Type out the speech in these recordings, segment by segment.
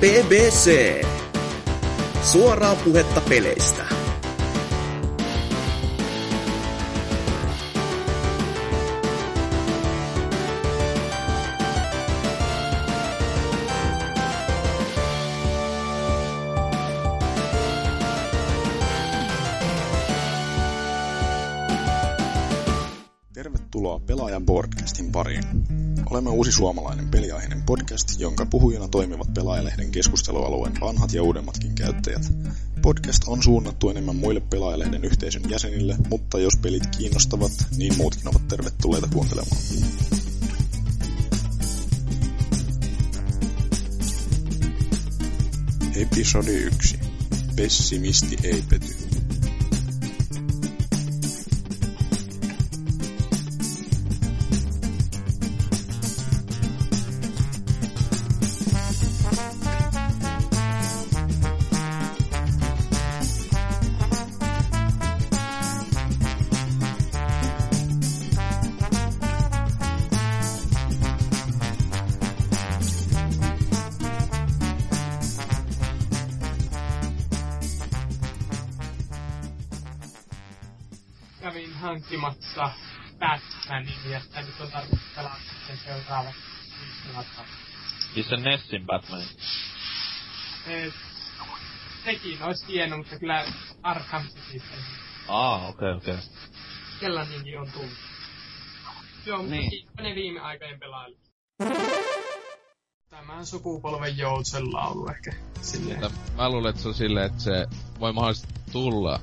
BBC. Suoraa puhetta peleistä. Tervetuloa Pelaajan podcastin pariin. Olemme uusi suomalainen peliaiheinen podcast, jonka puhujina toimivat Pelaajalehden keskustelualueen vanhat ja uudemmatkin käyttäjät. Podcast on suunnattu enemmän muille Pelaajalehden yhteisön jäsenille, mutta jos pelit kiinnostavat, niin muutkin ovat tervetulleita kuuntelemaan. Episodi 1. Pessimisti ei pety. Hankkimassa Batmanin ja sitä nyt on tarkoitus pelata sen seuraavat. Siis sen Nessin Batmanin. Et, sekin olisi hieno, mutta kyllä Arkham City sen Aa, okei, okay, okei. Okay. sellainenkin on tullut. Se on Niin. niin. ne viime aikojen pelailu. Tämän sukupolven joutsenlaulu ehkä silleen. Mutta mä luulen, että se on silleen, että se voi mahdollisesti tulla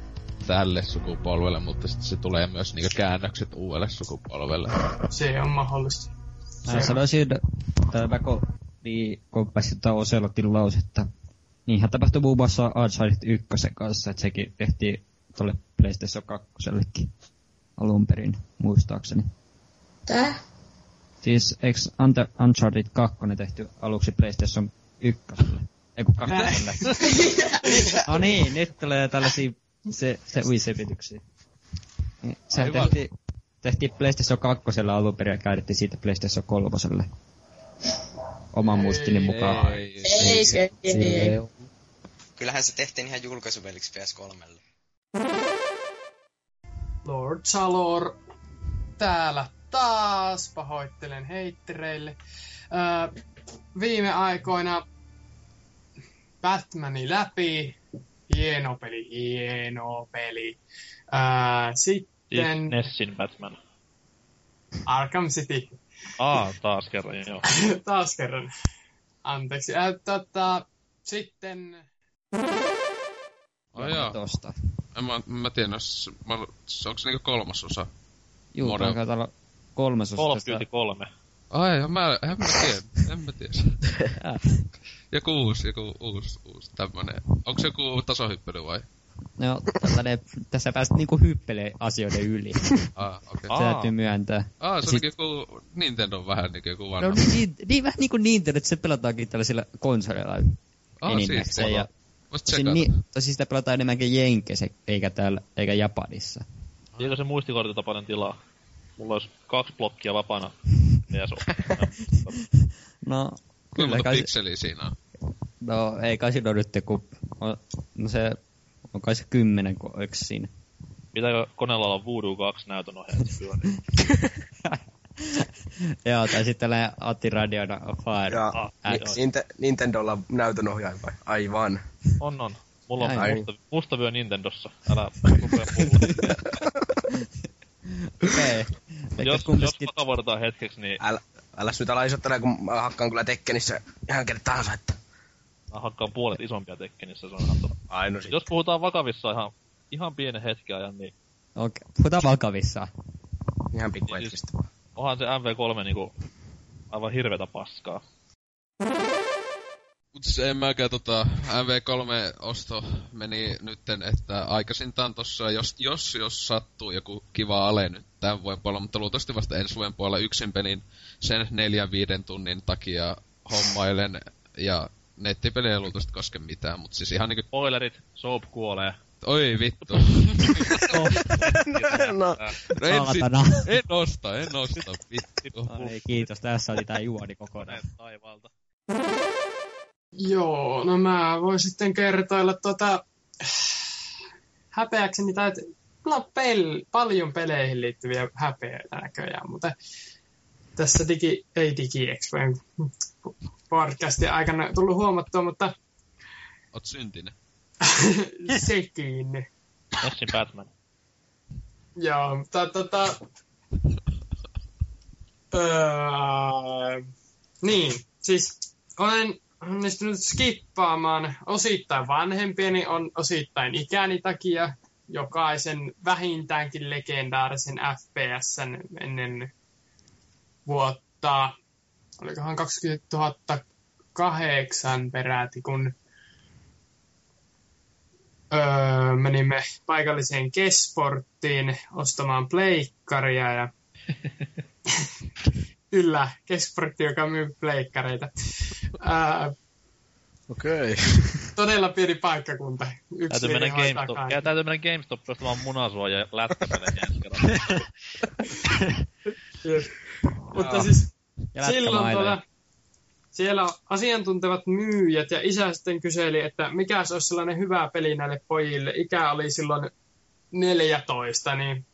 tälle sukupolvelle, mutta sitten se tulee myös niinku käännökset uudelle sukupolvelle. Se on mahdollista. Mä sanoisin, että Väko niin komppasi tota Oselotin lausetta. Niinhän tapahtui muun muassa Uncharted 1 kanssa, että sekin tehtiin tuolle PlayStation 2 alun perin, muistaakseni. Tää? Siis eikö Ante- Uncharted 2 tehty aluksi PlayStation 1? Ei kun 2. no niin, nyt tulee tällaisia se, se uiseppityksiä. Niin, Sehän Aivan. tehtiin, tehtiin PlayStation 2 alun perin ja käännettiin siitä PlayStation 3. Oman muistini mukaan. Ei, Ei se, ei, ei. Silleen- Kyllähän se tehtiin ihan julkaisupeliksi PS3. Lord Salor täällä taas. Pahoittelen heittereille. Öö, viime aikoina Batmani läpi. Hieno peli, hieno peli. Siis sitten Nessin Batman. Arkham City. Aa, taas kerran, joo. taas kerran. Anteeksi. Öö, tota, sitten... Oh, joo. Tosta. En mä, mä tiedä, jos, mä, onko se niinku kolmas osa? Juu, taitaa olla kolmasosa Call of. Duty 3. Ai, mä, en mä tiedä, en mä tiedä. joku uusi, joku uusi, uusi tämmönen. Onko se joku tasohyppely vai? No, tällainen, tässä päästä niinku hyppelee asioiden yli. Ah, okei. Se Okay. Aa. täytyy myöntää. Ah, se Sit- onkin joku Nintendo vähän niinku joku vanha. No niin, niin vähän niinku Nintendo, että se pelataankin tällaisilla konsoleilla ah, enimmäkseen. Ja, Voisit tosin, niin, tosin sitä pelataan enemmänkin Jenkeissä, eikä täällä, eikä Japanissa. Eikö se muistikortitapainen tilaa? Mulla olisi kaksi blokkia vapaana. Ja se No, kyllä kai, se- pikseliä siinä on? no ei kai siinä nyt, kun, on- no se, on kai se kymmenen, kun oliko siinä. Pitääkö koneella olla Voodoo 2 näytön pyörii? Joo, tai sitten tällainen Atti Radiona Fire. Ah, joo. Ninte- Nintendolla näytönohjaaja vai? Aivan. On, on. Mulla on Ai. musta, musta vyö Nintendossa. Älä rupea mulle. Okei. jos, Eli jos kumpikin, hetkeksi, niin Älä, älä nyt ala isottele, kun mä hakkaan kyllä Tekkenissä ihan kenet tahansa, että... mä hakkaan puolet isompia tekkenissä. Se on ihan totta. Ai no sit. Jos puhutaan vakavissa ihan, ihan pienen hetken ajan, niin okei, puhutaan vakavissaan. Ihan pikku hetkistä vaan. onhan se MV3 niinku aivan hirvetä paskaa. Mut se en mäkään tota, MV3-osto meni nytten, että aikaisintaan tossa, jos, jos, jos sattuu joku kiva ale nyt tämän vuoden puolella, mutta luultavasti vasta ensi vuoden puolella yksin pelin sen neljän viiden tunnin takia hommailen ja nettipeli ei luultavasti koske mitään, mutta siis ihan niinku, Spoilerit, Soap kuolee. oi vittu. no, No en, sit, en osta, en osta, vittu. Ai, kiitos, tässä oli tää juoni kokonaan. Koneet taivaalta. Joo, no mä voin sitten kertoilla tuota, häpeäkseni tai mulla on pel, paljon peleihin liittyviä häpeöitä näköjään, mutta tässä digi, ei digi Expoen podcastin aikana tullut huomattua, mutta Oot syntinen. sekin. Nessin Batman. Joo, mutta tota... Öö, niin, siis olen onnistunut skippaamaan osittain vanhempieni, on osittain ikäni takia jokaisen vähintäänkin legendaarisen FPSn ennen vuotta, olikohan 2008 peräti, kun öö, menimme paikalliseen Kesporttiin ostamaan pleikkaria ja Kyllä, Kesportti, joka myy pleikkareita. Okei. Okay. Todella pieni paikkakunta. Yksi Täytyy mennä GameStop. täytyy mennä GameStop ostamaan munasua ja. Jep. Mutta siis Ja silloin tuota, siellä asiantuntevat myyjät ja isä sitten kyseli, että mikä olisi sellainen hyvä peli näille pojille. Ikä oli silloin 14, niin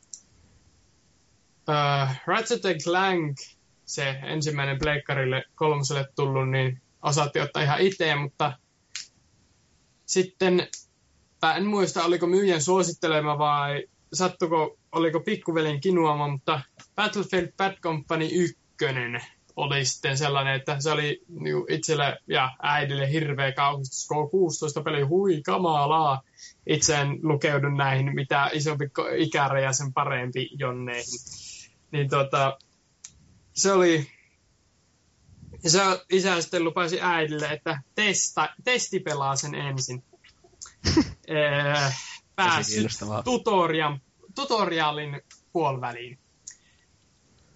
uh, Ratchet Clank, se ensimmäinen pleikkarille kolmoselle tullut, niin osatti ottaa ihan itse, mutta sitten, en muista, oliko myyjän suosittelema vai sattuko, oliko pikkuvelin kinuama, mutta Battlefield Bad Company 1 oli sitten sellainen, että se oli niinku itselle ja äidille hirveä kauhistus. K16 peli, hui kamalaa. Itse en lukeudu näihin, mitä isompi ikäraja, sen parempi jonneihin. Niin tota, se oli ja se isä sitten lupasi äidille, että testa, testipelaa sen ensin. Eh, Päässyt tutorian, tutorialin puoliväliin.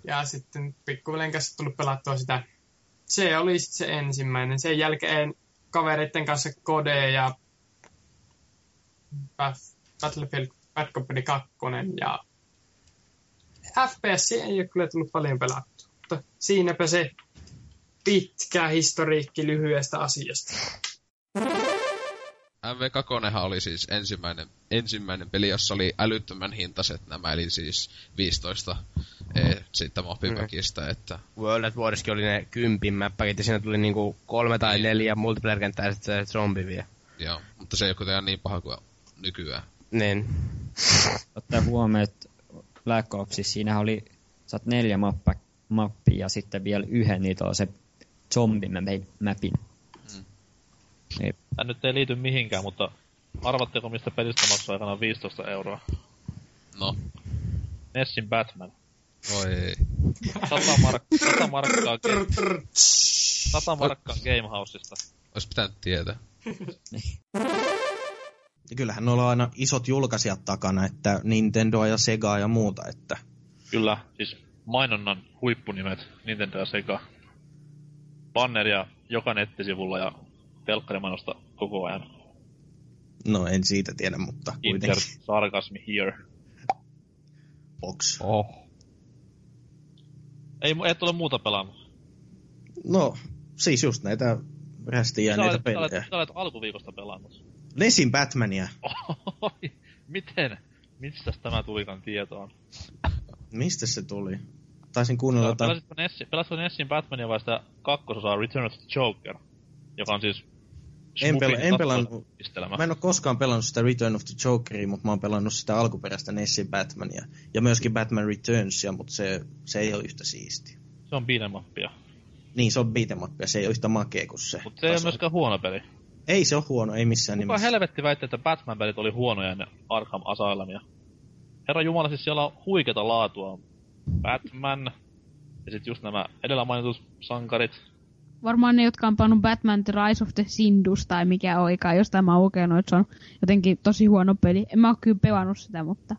Ja sitten pikkuveljen kanssa tullut pelattua sitä. Se oli sitten se ensimmäinen. Sen jälkeen kavereiden kanssa Kode ja Battlefield Bad Company 2 ja FPS ei ole kyllä tullut paljon pelattua. Mutta siinäpä se pitkä historiikki lyhyestä asiasta. MV2 oli siis ensimmäinen, ensimmäinen peli, jossa oli älyttömän hintaiset nämä, eli siis 15 e, siitä mobipäkistä, että World at Warskin oli ne kympin mäppäkit ja siinä tuli niinku kolme tai Niin. neljä multiplayer-kenttää ja sitten se zombi vielä. joo, mutta se ei ole kuitenkaan niin paha kuin nykyään. Niin. Ottaa huomioon, että Black Opsissa siinä oli, saat neljä mappa, mappia ja sitten vielä yhden, niitä on se zombi mapin. Mm. Niin, Tää nyt ei liity mihinkään, mutta arvatteko mistä pelistä maksoi aikanaan 15 euroa? No, Nessin Batman. voi ei. 100, mark- 100 markkaa, ge- 100 markkaa Gamehouseista. Ois pitänyt tietää. Ja kyllähän noilla on aina isot julkaisijat takana, että Nintendoa ja Segaa ja muuta, että Kyllä, siis mainonnan huippunimet, Nintendo ja Sega. Banneria joka nettisivulla ja telkkarimainosta koko ajan. no en siitä tiedä, mutta Inter kuitenkin sarkasmi here. box. oh. Ei, et ole muuta pelannut. No, siis just näitä rästiä Sä niitä olet, sä, olet, pelejä. sä olet alkuviikosta pelannut. Nesin Batmania. Miten? Mistä tämä tulikaan tietoon? Mistä se tuli? Taisin kuunnella jotain... Pelasitko, Nessi, pelasitko Nessin Batmania vai sitä kakkososaa Return of the Joker? Joka on siis En, pel- Smupin en pelannut, mä en ole koskaan pelannut sitä Return of the Jokeria, mutta mä oon pelannut sitä alkuperäistä Nessin Batmania. Ja myöskin Batman Returnsia, mutta se, se ei ole yhtä siisti. Se on beat'em Niin, se on beat'em up, ja se ei ole yhtä makea kuin se. Mutta se ei ole myöskään huono peli. Ei se ole huono, ei missään Kuka nimessä. helvetti väitti, että Batman-pelit oli huonoja ennen Arkham Asylumia? Herra Jumala, siis siellä on huikeata laatua. Batman, ja sitten just nämä edellä mainitut sankarit. Varmaan ne, jotka on pannut Batman The Rise of the Sindus tai mikä oikein, jostain mä oon lukenut, että se on jotenkin tosi huono peli. En mä oo kyllä pelannut sitä, mutta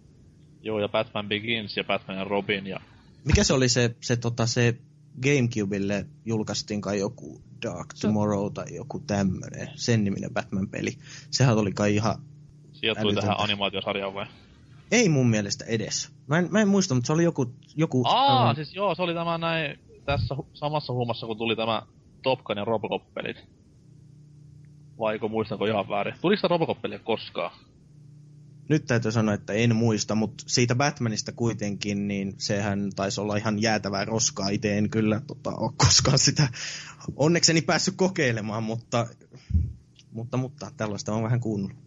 Joo, ja Batman Begins ja Batman ja Robin ja... Mikä se oli se, se, tota, se Gamecubelle julkaistiin kai joku Dark Tomorrow tai joku tämmönen, sen niminen Batman-peli. Sehän oli kai ihan, Sijoittui Älytöntä. tähän animaatiosarjaan vai? Ei mun mielestä edes. Mä en, mä en muista, mutta se oli joku... joku Aa, aivan- siis joo, se oli tämä näin tässä samassa huumassa, kun tuli tämä Top Gun ja Robocop-pelit. Vaiko muistanko ihan väärin? Tuliko sitä Robocop-peliä koskaan? Nyt täytyy sanoa, että en muista, mutta siitä Batmanista kuitenkin, niin sehän taisi olla ihan jäätävää roskaa. Itse en kyllä tota, ole koskaan sitä onnekseni päässyt kokeilemaan, mutta, mutta, mutta tällaista on vähän kuunnellut.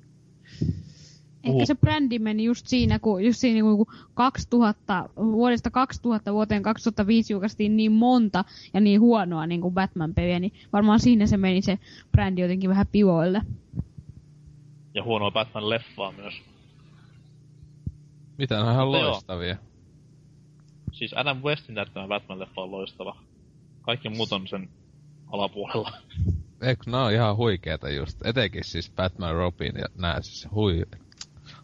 Ehkä se brändi meni just siinä, kun, just siinä, kun 2000, vuodesta 2000 vuoteen 2005 julkaistiin niin monta ja niin huonoa niin kuin Batman-peliä, niin varmaan siinä se meni se brändi jotenkin vähän pivoille. Ja huonoa Batman-leffaa myös. Mitä on ihan Mutta joo. loistavia. Siis Adam Westin näyttämä Batman-leffa on loistava. Kaikki muut on sen alapuolella. Eikö nää on ihan huikeeta just. Etenkin siis Batman, Robin ja nää siis hui...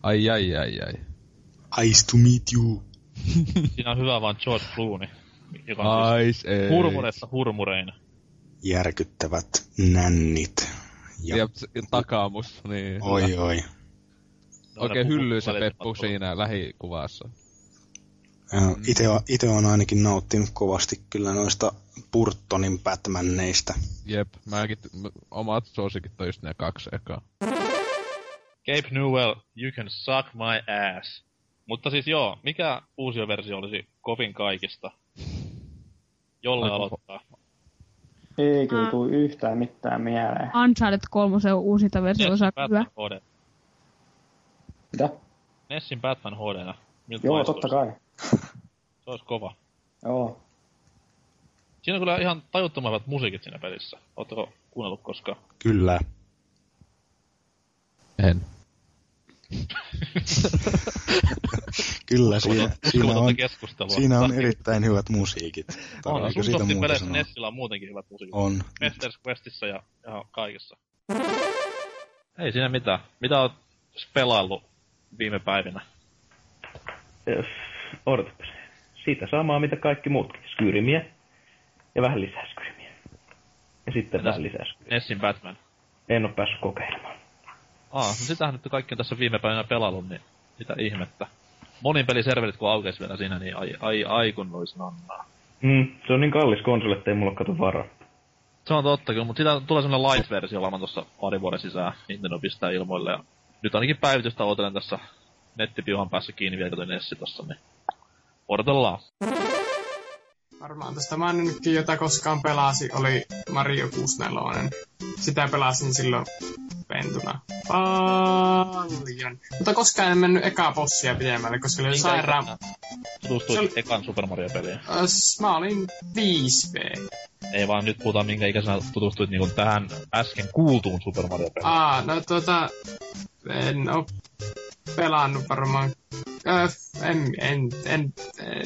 Ai ai ai ai. Ice to meet you. Siinä on hyvä vaan George Clooney, joka on siis hurmuressa hurmureina. Järkyttävät nännit. Ja, ja takaamus, niin. Oi oi. Oikein hyllyy se Välittömät Peppu siinä lähikuvassa. Itse ite on ainakin nauttinut kovasti kyllä noista Burtonin Batmaneista. Jep, mäkin, omat suosikit on just ne kaksi ekaa. Gabe Newell, you can suck my ass. Mutta siis joo, mikä uusi versio olisi kovin kaikista? Jolle Aika- aloittaa. Ei kyllä tuu yhtään mitään mieleen. Uncharted 3 uusinta versio aika hyvä. Batman HD. Mitä? Nessin Batman HD. Miltä Joo, totta kai. Se olisi kova. Joo. Siinä on kyllä ihan tajuttoman hyvät musiikit siinä pelissä. Oletteko kuunnellut koskaan? Kyllä. En. Kyllä, siinä, siinä, on, keskustelua. siinä on erittäin hyvät musiikit. On, Tarviiko siitä muuta peleissä? Nessillä on muutenkin hyvät musiikit. On. Masters Questissä ja ihan kaikessa. Ei siinä mitään. Mitä oot pelaillut viime päivinä? Jos, odotapas. Siitä samaa mitä kaikki muutkin. Skyrimiä. Ja vähän lisää skyrimiä. Ja sitten Entäs vähän lisää skyrimiä. Nessin Batman. En oo päässyt kokeilemaan. Aa, no sitähän nyt kaikki on tässä viime päivinä pelannut, niin mitä ihmettä. Monin peliserverit kun aukesi vielä siinä, niin ai, ai, ai kun nois nannaa. Mm, se on niin kallis konsoli, ettei mulla kato varaa. Se on totta kyllä, mutta siitä tulee sellainen light-versio olemaan tuossa pari vuoden sisään. Nintendo pistää ilmoille ja nyt ainakin päivitystä ootelen tässä nettipiuhan päässä kiinni vielä kuten Nessi tossa, niin odotellaan. Varmaan tästä maininnutkin, jota koskaan pelasi, oli Mario 64. Sitä pelasin silloin pentuna paljon. Mutta koskaan en mennyt ekaa bossia pidemmälle, koska oli Minkä sairaan... Tutustuit ekan Super Mario-peliin. Mä olin 5V. Ei vaan nyt puhutaan minkä ikäisenä tutustuit niinku tähän äsken kuultuun Super Mario-peliin. Aa, no tota... En oo pelannut varmaan... Öö, en, en, en,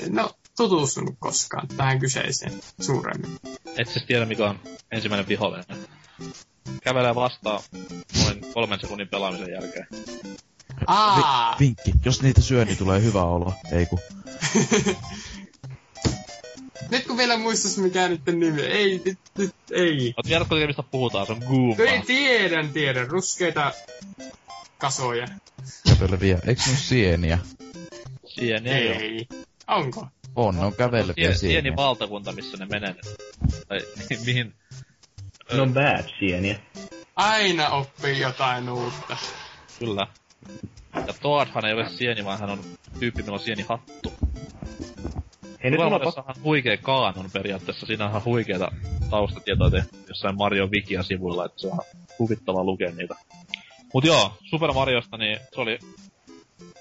no, tutustunut koskaan tähän kyseiseen suuremmin. Et siis tiedä mikä on ensimmäinen vihollinen. Kävelee vastaan noin kolmen sekunnin pelaamisen jälkeen. Aa! Vi- vinkki, jos niitä syö, niin tulee hyvä olo. Ei ku. Nyt kun vielä muistas mikä niiden nimi. Ei, nyt, nyt, ei. Oot tiedätkö mistä puhutaan, se on Goomba. Ei, tiedän, tiedän. Ruskeita kasoja. Käveleviä. Eiks ne sieniä? Sieni ei, oo. Ei. Onko? On, ne on käveleviä sieniä. pieni valtakunta, missä ne menee. Tai mi- mihin... Ne on bad sieniä. Aina oppii jotain uutta. Kyllä. Ja Toadhan ei ole sieni, vaan hän on tyyppi, millä on sienihattu. Ei nyt mulla Tulevaisuudessa on huikea kaanon periaatteessa. Siinä on ihan huikeita taustatietoja tehty jossain Mario Wikia sivuilla, että se on huvittavaa lukea niitä. Mut joo, Super Mariosta, niin se oli...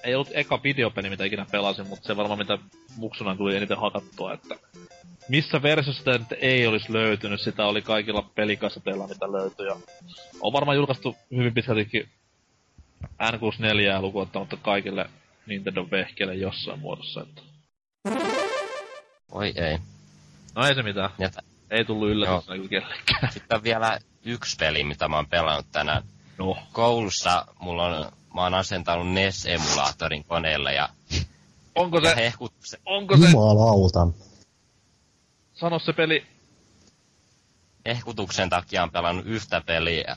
Ei ollut eka videopeli, mitä ikinä pelasin, mutta se varmaan mitä muksuna tuli eniten hakattua, että missä versiossa sitä nyt ei olisi löytynyt, sitä oli kaikilla pelikassateilla, mitä löytyi. Ja on varmaan julkaistu hyvin pitkältikin N64 lukuun ottamatta kaikille Nintendo vehkeille jossain muodossa. Että. Oi ei. No ei se mitään. Ja Ei tullut yllätyksenä kyllä kellekään. Sitten on vielä yksi peli, mitä mä oon pelannut tänään. No. Koulussa mulla on, mä oon asentanut NES-emulaattorin koneelle ja... Onko se... Ja hehkutuksen, Onko se... Jumalauta. Sano se peli. hehkutuksen takia on pelannut yhtä peliä,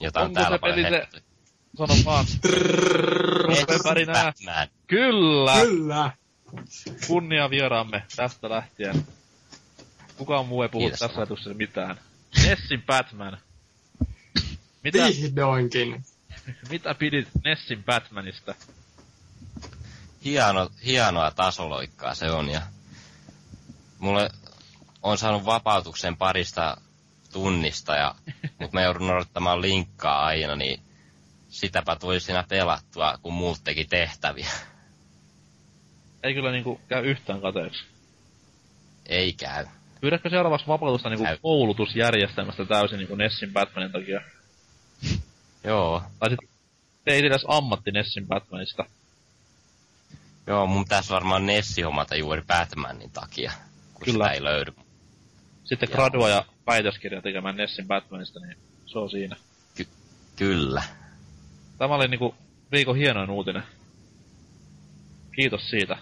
jota on Onko täällä se paljon peli se... Sano vaan. Batman. Kyllä. Kyllä. Kunnia vieraamme tästä lähtien. Kukaan muu ei puhu Kiitos. tässä ajatuksessa mitään. Nessin Batman. Mitä, Vihdoinkin. mitä pidit Nessin Batmanista? Hieno, hienoa tasoloikkaa se on ja mulle on saanut vapautuksen parista tunnista, ja, mutta mä joudun odottamaan linkkaa aina, niin sitäpä tuli siinä pelattua, kun muut teki tehtäviä. Ei kyllä niinku käy yhtään kateeksi. Ei käy. Pyydätkö seuraavaksi vapautusta niinku koulutusjärjestelmästä täysin niinku Nessin Batmanin takia? Joo. Tai sit teit edes ammatti Nessin Batmanista. Joo, mun pitäisi varmaan Nessi hommata juuri Batmanin takia, kun Kyllä. sitä ei löydy. Sitten gradua ja väitöskirja tekemään Nessin Batmanista, niin se on siinä. Ky- kyllä. Tämä oli niinku viikon hienoin uutinen. Kiitos siitä.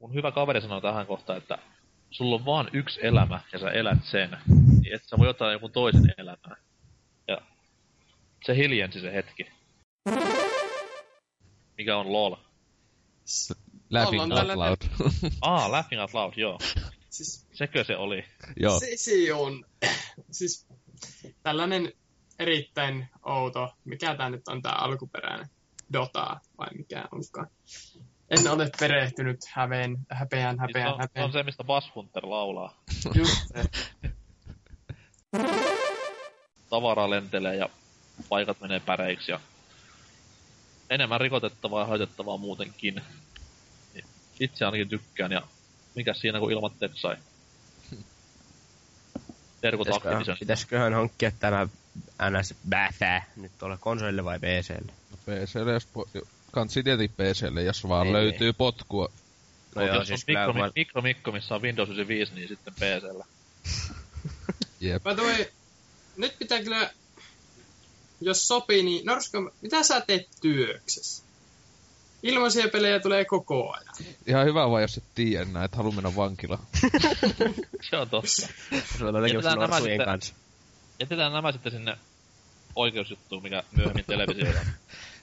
Mun hyvä kaveri sanoi tähän kohtaan, että sulla on vaan yksi elämä ja sä elät sen. Niin et sä voi ottaa jonkun toisen elämää. Se hiljensi se hetki. Mikä on LOL? Laughing Ollaan out loud. Aa, Laughing Out Loud, joo. Siis Sekö se oli? Joo. Se, se on siis tällainen erittäin outo, mikä tämä nyt on tämä alkuperäinen Dota vai mikä onkaan. En ole perehtynyt häveen, häpeän, Siis häpeän, on, se häpeän. on se, mistä Bass Hunter laulaa. Just se. Tavaraa lentelee ja paikat menee päreiksi ja enemmän rikotettavaa ja haitettavaa muutenkin. Niin Itse ainakin tykkään ja mikä siinä kun ilmat tepsai. Terkut Activision. Pitäisiköhän hankkia tämä NS Bäthä nyt tuolle konsolille vai PClle? No PClle, jos po- kansi tietenkin PClle, jos vaan Niin, löytyy potkua. No joo, jos siis on mikro, mä- mikro, mikro, missä on Windows 95, niin sitten PCllä. Jep. By the way, nyt pitää kyllä, jos sopii, niin Norska, mitä sä teet työksessä? Ilmaisia pelejä tulee koko ajan. Ihan hyvä vaan, jos et tiedä enää, että haluaa mennä vankilaan. se on totta. Se on nämä norsujen sitten- kanssa. Jätetään nämä sitten sinne oikeusjuttuun, mikä myöhemmin televisioida.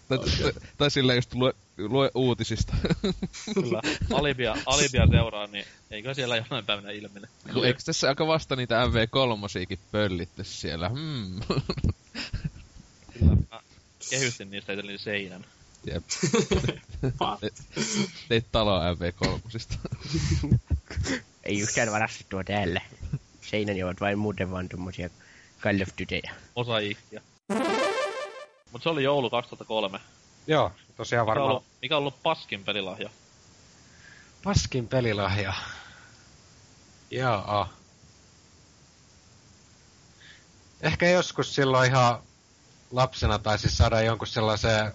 Tai, tai, tai silleen just lue, lue uutisista. Kyllä. Alibia, Alibia seuraa, niin eikö siellä jonain päivänä ilmene? Eikö tässä aika vasta niitä MV3 pöllitty siellä? Hmm. Kehystin niistä itselleni seinän. Jep. Te- Teit taloa MV3. Ei yhtään varastettua täällä. Seinäni ovat vain muuten vaan tommosia Call of Dutyjä. Mosaikkia. Mut se oli joulu 2003. Joo, tosiaan Mikä on varmaan ollut, mikä on ollut paskin pelilahja? paskin pelilahja. Joo. Ehkä joskus silloin ihan lapsena taisi saada jonkun sellaisen,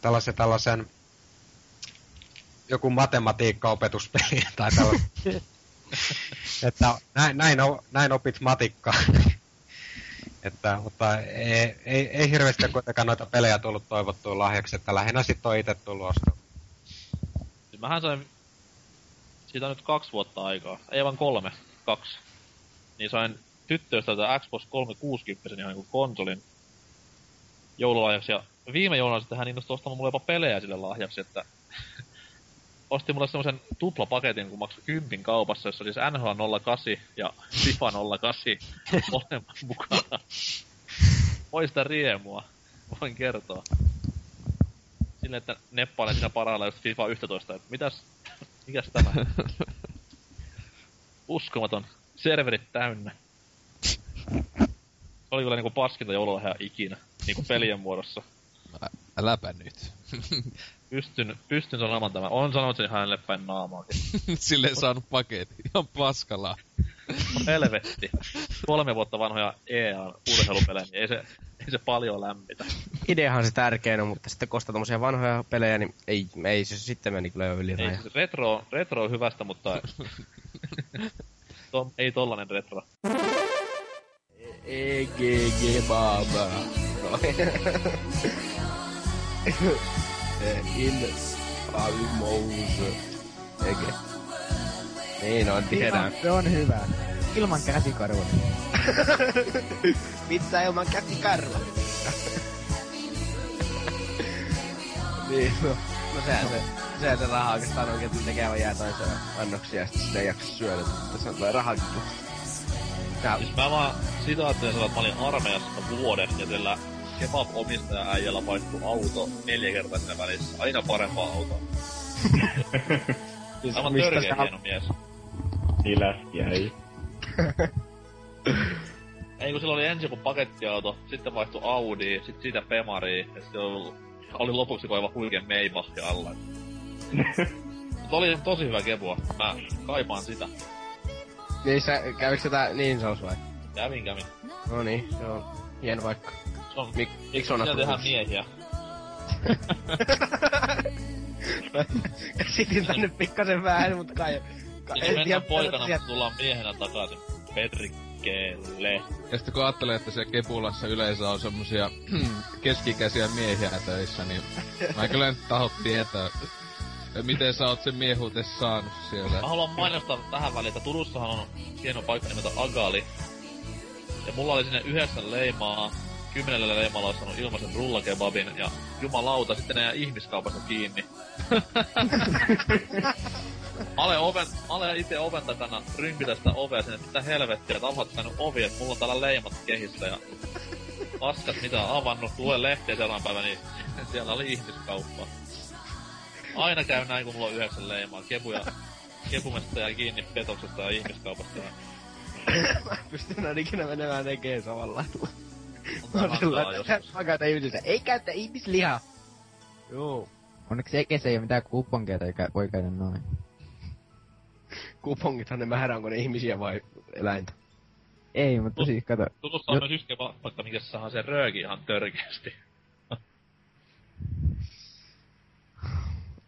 tällaisen, tällaisen, joku matematiikkaopetuspeli tai tällaisen. että näin, näin, näin opit matikkaa. että, mutta ei, ei, ei hirveästi kuitenkaan noita pelejä tullut toivottua lahjaksi, että lähinnä sitten on itse tullut ostaa. Siis mähän sain... Siitä on nyt kaksi vuotta aikaa. Ei vaan kolme. Kaksi. Niin sain tyttöystävältä Xbox 360 ihan niinku konsolin joululahjaksi. Ja viime jouluna sitten hän innostui ostamaan mulle jopa pelejä sille lahjaksi, että osti mulle semmoisen tuplapaketin, kun maksoi kympin kaupassa, jossa siis NHL 08 ja FIFA 08 molemmat mukana. Moista riemua, voin kertoa. Silleen, että neppailen siinä parhailla just FIFA 11, että mitäs, mikäs tämä? Uskomaton. Serverit täynnä. Se oli kyllä niinku paskinta joululahjaa ikinä, niinku pelien muodossa. Äläpä nyt. Pystyn, pystyn sanomaan tämän. On sanonut sen hänelle päin naamaakin. Silleen saanut paketin. Ihan paskalaa. No helvetti. Kolme vuotta vanhoja EA urheilupelejä, niin ei se, ei se paljon lämmitä. Ideahan se tärkein on, mutta sitten kun ostaa tommosia vanhoja pelejä, niin ei, ei se sitten meni kyllä jo yli Ei, siis retro, retro on hyvästä, mutta to, ei tollanen retro. EGG Baba. No. In Almous. Ege. Niin on, tiedän. Se on hyvä. Ilman käsikarvoja. Pizza ilman käsikarva. niin, no. No sehän se, sehän se raha oikeastaan onkin, että tekee vaan jää toiseen annoksia ja sitten sitä ei jaksa syödä. Tässä on tulee rahakin. Siis mä vaan sitä ajattelin sanoa, että mä olin armeijassa vuoden ja sillä kebab omistaja äijällä vaihtui auto neljä kertaa siinä välissä. Aina parempaa autoa. Siis Aivan törkeä sä- hieno mies. Niin läskiä ei. Ei kun sillä oli ensin joku pakettiauto, sitten vaihtui Audi, sitten siitä Bemari, ja sitten oli, oli lopuksi aivan huikea Maybach alla. Mutta oli tosi hyvä kebua. Mä kaipaan sitä. Niin sä, kävikö sitä niin sos vai? Kävin, kävin. No niin, se on hieno paikka. Se on, Mik, miksi on siellä tehdään miehiä. Käsitin tänne pikkasen vähän, mutta kai... kai Sitten mennään poikana, mutta tullaan miehenä takaisin. Perkele. Ja sitten kun ajattelee, että se Kepulassa yleensä on semmosia keskikäisiä miehiä töissä, niin mä kyllä nyt taho tietää, miten sä oot sen miehuutes saanut siellä. Mä haluan mainostaa tähän väliin, että Turussahan on hieno paikka nimeltä Agali. Ja mulla oli sinne yhdeksän leimaa, kymmenellä leimalla olisi saanut ilmaisen rullakebabin, ja jumalauta, sitten ne jää ihmiskaupassa kiinni. Ale oven, Ale itse oven takana rympitä sitä ovea sinne, mitä helvettiä, että avaat tänne ovi, että mulla on täällä leimat kehissä ja paskat mitä on avannut, lue lehtiä seuraavan päivän, niin siellä oli ihmiskauppa. Aina käy näin, kun mulla on yhdeksän leimaa. Kepu ja kepumesta ja kiinni petoksesta ja ihmiskaupasta. Mä pystyn aina ikinä menemään tekemään samalla lailla. Mä lailla, että mä käytän ei käytä ihmislihaa. Joo. Onneksi Ekessä ei oo mitään kuponkeita eikä voi käydä noin. Kupongithan ne määrä, onko ne ihmisiä vai eläintä. Ei, mutta siis kato. Tutussa on myös yksi paikka, mikä saa sen rööki ihan törkeästi.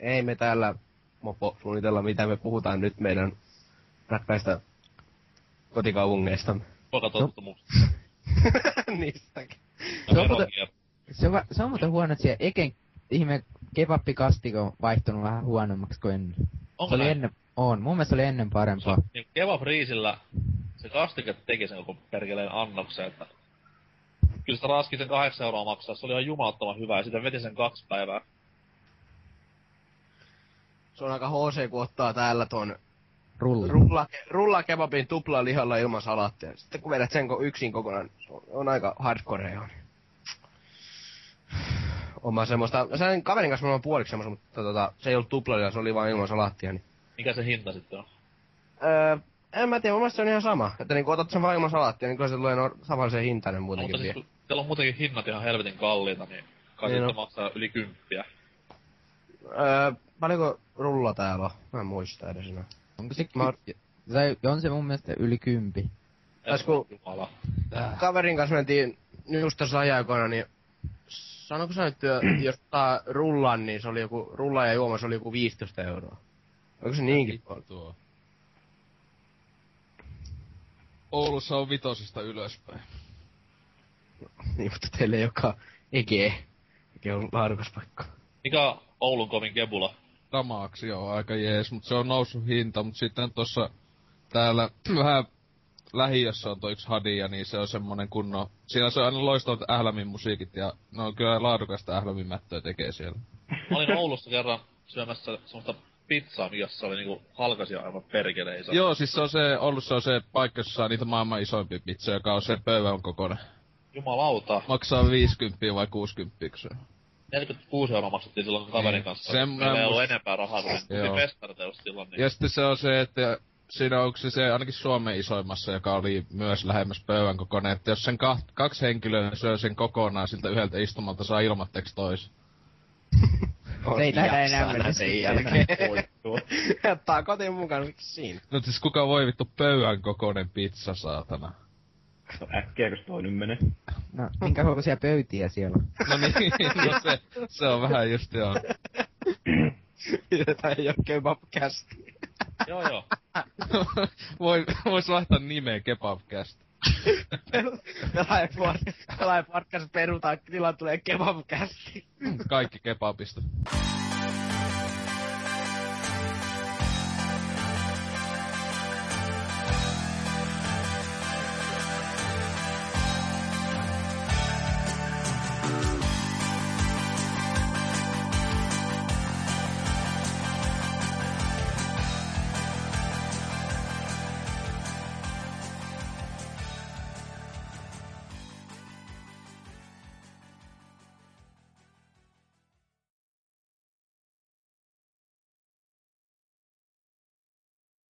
Ei me täällä mopo suunnitella, mitä me puhutaan nyt meidän rakkaista kotikaupungeista. Ruokatottumukset. Niistäkin. Se on, muuten, se, on, se muuten huono, että siellä Eken ihme kebappikastiko on vaihtunut vähän huonommaksi kuin ennen. Onko se oli ennen, on. Mun mielestä se oli ennen parempaa. Niin kebab riisillä se kastike teki sen koko perkeleen annoksen, että kyllä sitä raski sen kahdeksan euroa maksaa, se oli ihan jumalattoman hyvä ja sitten veti sen kaksi päivää. Se on aika HC, kun ottaa täällä ton Rulla. rulla, rulla kebabin tupla lihalla ilman salaattia. Sitten kun vedät sen ko- yksin kokonaan, se on, on aika hardcore on. Oma semmoista, sen kaverin kanssa mä oon puoliksi semmoista, mutta tota, se ei ollut tupla se oli vaan ilman salaattia, niin Mikä se hinta sitten on? Öö, en mä tiedä, mun mielestä se on ihan sama. Että niinku otat sen vaan ilman salaattia, niin kyllä se tulee no, samanlaisen hintainen No, muutenkin mutta siis, kun teillä on muutenkin hinnat ihan helvetin kalliita, niin kai Niin sitten on. maksaa yli kymppiä. Öö, paljonko rulla täällä on? Mä en muista edes enää. Onko se Mä- ky- tai on se mun mielestä yli kympi. Tais kun kaverin kanssa mentiin just tässä ajaikoina, niin sanoiko sä nyt, työ, jos ottaa rullan, niin se oli joku, rulla ja juoma, se oli joku 15 euroa. Onko se niinkin paljon? Tuo. Oulussa on vitosesta ylöspäin. Niin, mutta teille ei joka Ege. Ege on laadukas paikka. Mikä on Oulun kovin kebula? Damaaksi joo, aika jees, mutta se on noussut hinta, mutta sitten tossa täällä vähän lähiössä on toi yksi hadia, niin se on semmonen kunnon... Siellä se on aina loistavat ählämin musiikit ja ne on kyllä laadukasta ählämin mättöä tekee siellä. Mä olin Oulussa kerran syömässä semmoista pizzaa, jossa oli niinku halkasia aivan perkele iso. Joo, siis se on se, Oulussa on se paikka, jossa saa niitä maailman isoimpia pizzoja, joka on se pöydän kokoinen. Jumalauta. Maksaa 50 vai 60 se on. 46 euroa maksettiin silloin kaverin Niin. kanssa. Sen Meillä ei ollut enempää rahaa. Joo. Festarteus silloin. Niin. Ja sitten se on se, että siinä onko se, se ainakin Suomen isoimmassa, joka oli myös lähemmäs pöydän kokoinen, että jos sen kaht, kaksi henkilöä syö sen kokonaan siltä yhdeltä istumalta, saa ilmatteeksi tois. Se ei lähde enää mennä sen jälkeen. Jättää kotiin mukaan, miksi siinä? No siis kuka voi vittu pöydän kokoinen pizza, saatana. No äkkiä, kun toi nyt menee. No, minkä kokoisia pöytiä siellä on? No niin, no se, se on vähän just joo. Pidetään jo kebabcast. joo, joo. Voi, vois vaihtaa nimeä kebabcast. Pelaaja podcast perutaan, tilaan tulee kebabcast. Kaikki kebabista.